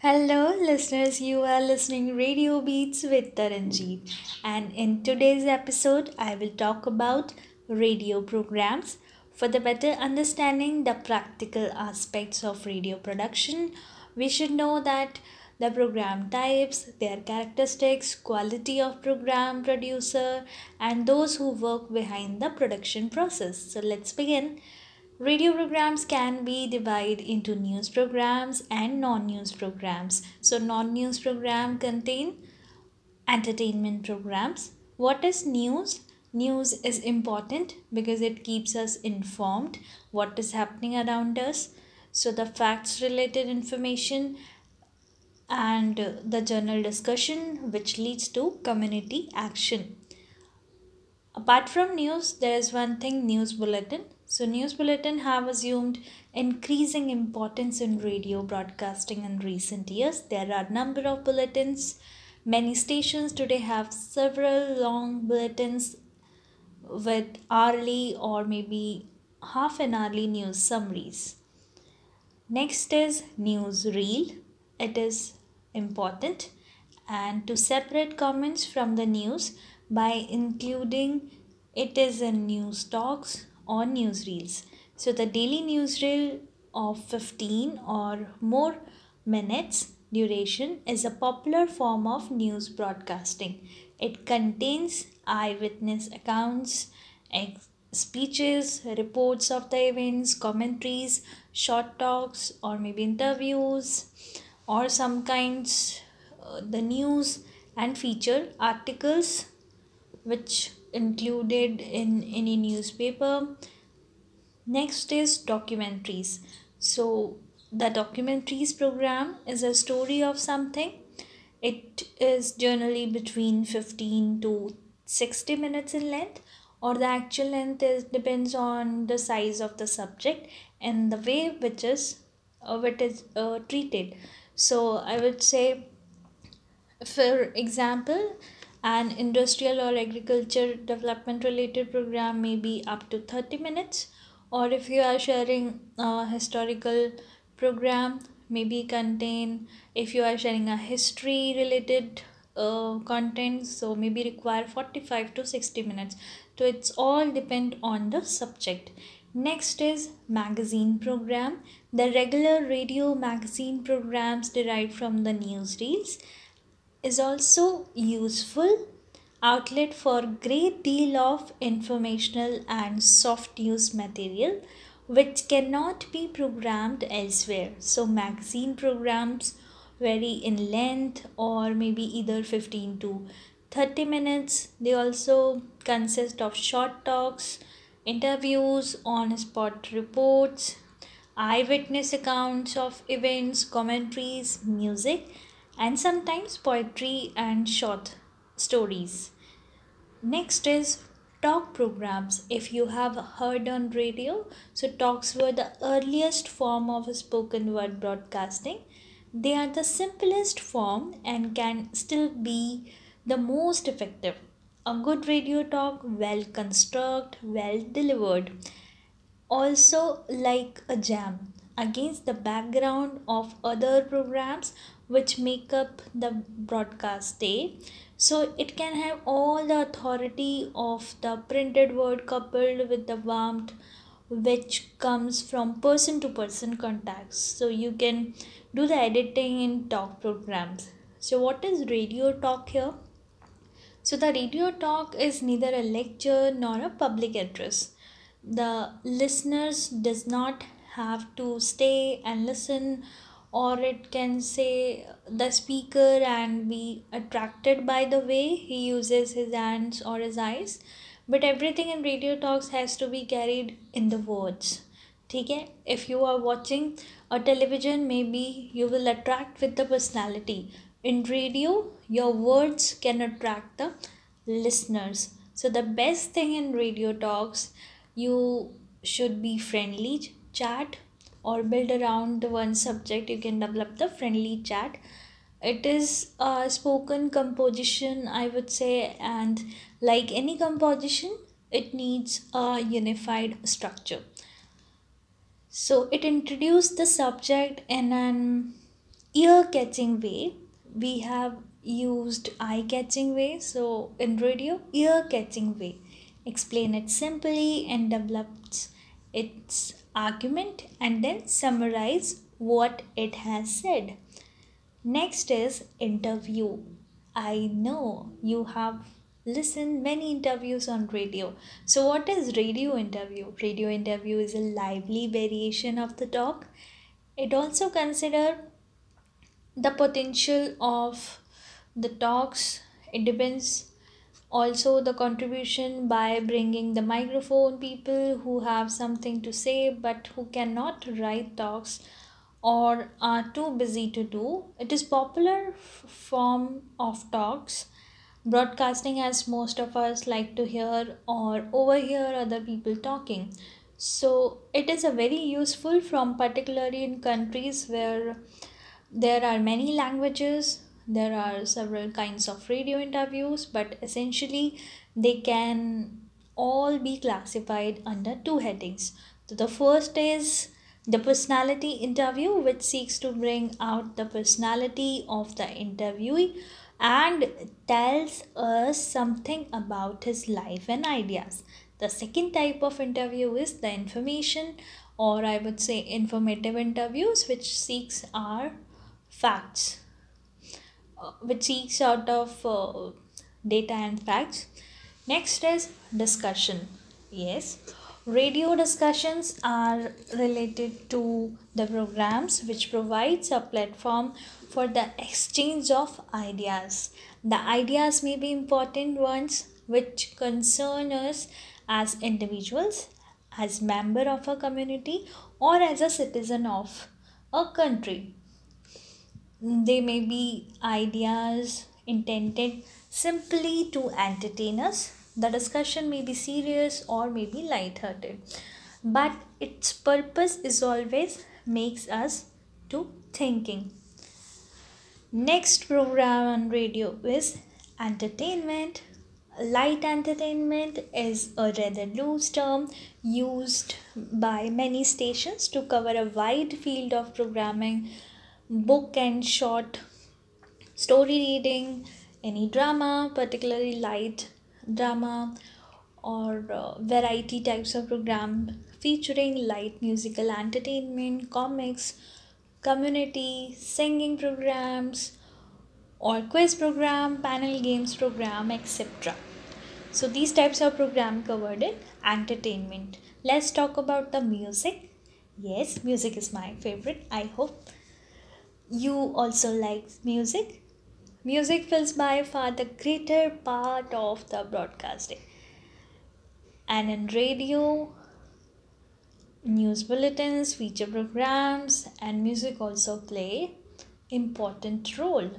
Hello, listeners. You are listening Radio Beats with Taranjeet, and in today's episode, I will talk about radio programs for the better understanding the practical aspects of radio production. We should know that the program types, their characteristics, quality of program producer, and those who work behind the production process. So let's begin. Radio programs can be divided into news programs and non-news programs. So non-news program contain entertainment programs. What is news? News is important because it keeps us informed what is happening around us. So the facts related information and the journal discussion which leads to community action. Apart from news, there is one thing news bulletin so, news bulletin have assumed increasing importance in radio broadcasting in recent years. There are a number of bulletins. Many stations today have several long bulletins with hourly or maybe half an hourly news summaries. Next is news reel. It is important and to separate comments from the news by including it is in news talks on newsreels. So the daily newsreel of 15 or more minutes duration is a popular form of news broadcasting. It contains eyewitness accounts, ex- speeches, reports of the events, commentaries, short talks, or maybe interviews, or some kinds uh, the news and feature articles which included in any newspaper. Next is documentaries. So, the documentaries program is a story of something. It is generally between 15 to 60 minutes in length, or the actual length is depends on the size of the subject and the way which is uh, which is uh, treated. So, I would say, for example, an industrial or agriculture development related program may be up to 30 minutes or if you are sharing a historical program maybe contain if you are sharing a history related uh, content so maybe require 45 to 60 minutes. So it's all depend on the subject. Next is magazine program. The regular radio magazine programs derived from the newsreels is also useful outlet for great deal of informational and soft news material which cannot be programmed elsewhere. So magazine programs vary in length or maybe either 15 to 30 minutes. They also consist of short talks interviews on spot reports eyewitness accounts of events commentaries music and sometimes poetry and short stories. Next is talk programs. If you have heard on radio, so talks were the earliest form of spoken word broadcasting. They are the simplest form and can still be the most effective. A good radio talk, well constructed, well delivered. Also, like a jam against the background of other programs which make up the broadcast day. So it can have all the authority of the printed word coupled with the warmth which comes from person to person contacts. So you can do the editing in talk programs. So what is radio talk here? So the radio talk is neither a lecture nor a public address. The listeners does not have to stay and listen or it can say the speaker and be attracted by the way he uses his hands or his eyes. But everything in radio talks has to be carried in the words. okay if you are watching a television maybe you will attract with the personality. In radio your words can attract the listeners. So the best thing in radio talks you should be friendly chat or build around the one subject you can develop the friendly chat. It is a spoken composition i would say and like any composition it needs a unified structure. So it introduced the subject in an ear catching way. We have used eye catching way so in radio ear catching way. Explain it simply and develops its argument and then summarize what it has said. Next is interview. I know you have listened many interviews on radio. So what is radio interview? Radio interview is a lively variation of the talk. It also consider the potential of the talks. It depends also the contribution by bringing the microphone people who have something to say but who cannot write talks or are too busy to do. It is popular f- form of talks. Broadcasting as most of us like to hear or overhear other people talking. So it is a very useful from particularly in countries where there are many languages, there are several kinds of radio interviews, but essentially they can all be classified under two headings. So the first is the personality interview, which seeks to bring out the personality of the interviewee and tells us something about his life and ideas. The second type of interview is the information, or I would say informative interviews, which seeks our facts, which seeks out of uh, data and facts. Next is discussion. Yes, radio discussions are related to the programs which provides a platform for the exchange of ideas. The ideas may be important ones which concern us as individuals, as member of a community, or as a citizen of a country. They may be ideas intended simply to entertain us. The discussion may be serious or may be light-hearted, but its purpose is always makes us to thinking. Next program on radio is entertainment. Light entertainment is a rather loose term used by many stations to cover a wide field of programming book and short story reading, any drama, particularly light drama, or uh, variety types of program featuring light musical entertainment, comics, community, singing programs, or quiz program, panel games program, etc. So these types of program covered in entertainment. Let's talk about the music. Yes, music is my favorite. I hope you also like music? Music fills by far the greater part of the broadcasting. And in radio, news bulletins, feature programs, and music also play important role.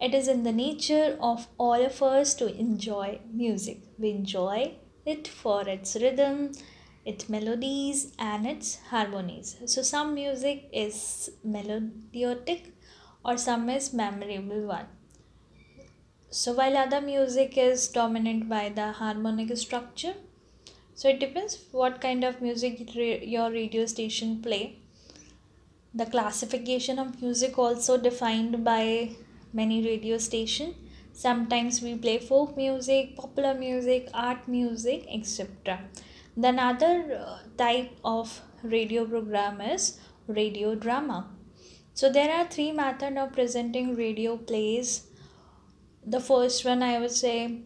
It is in the nature of all of us to enjoy music. We enjoy it for its rhythm, its melodies, and its harmonies. So, some music is melodic or some is memorable one. So, while other music is dominant by the harmonic structure, so it depends what kind of music your radio station play. The classification of music also defined by many radio station sometimes we play folk music popular music art music etc the another uh, type of radio program is radio drama. So there are three methods of presenting radio plays. The first one i would say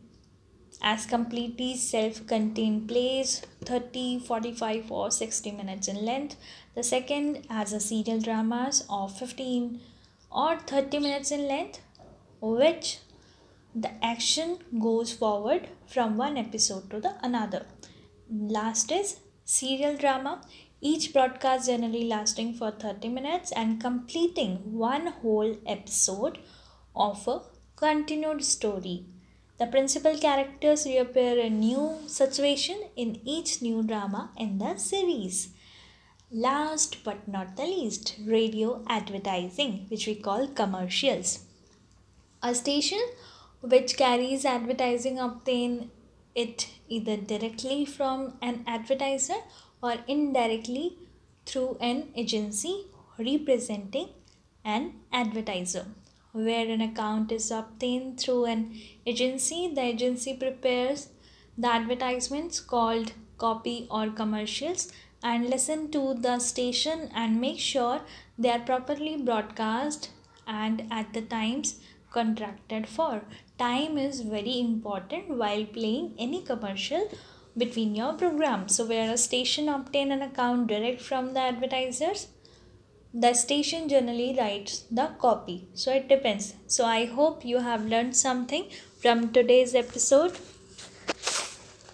as completely self-contained plays 30 45 or 60 minutes in length. The second as a serial dramas of 15 or 30 minutes in length, which the action goes forward from one episode to the another. Last is serial drama, each broadcast generally lasting for 30 minutes and completing one whole episode of a continued story. The principal characters reappear in new situation in each new drama in the series. Last but not the least, radio advertising, which we call commercials. A station which carries advertising obtain it either directly from an advertiser or indirectly through an agency representing an advertiser. Where an account is obtained through an agency, the agency prepares the advertisements called copy or commercials and listen to the station and make sure they are properly broadcast and at the times contracted for. Time is very important while playing any commercial between your programs. So, where a station obtain an account direct from the advertisers, the station generally writes the copy. So, it depends. So, I hope you have learned something from today's episode.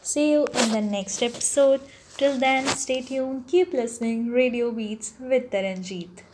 See you in the next episode. Till then, stay tuned, keep listening. Radio Beats with Taranjeet.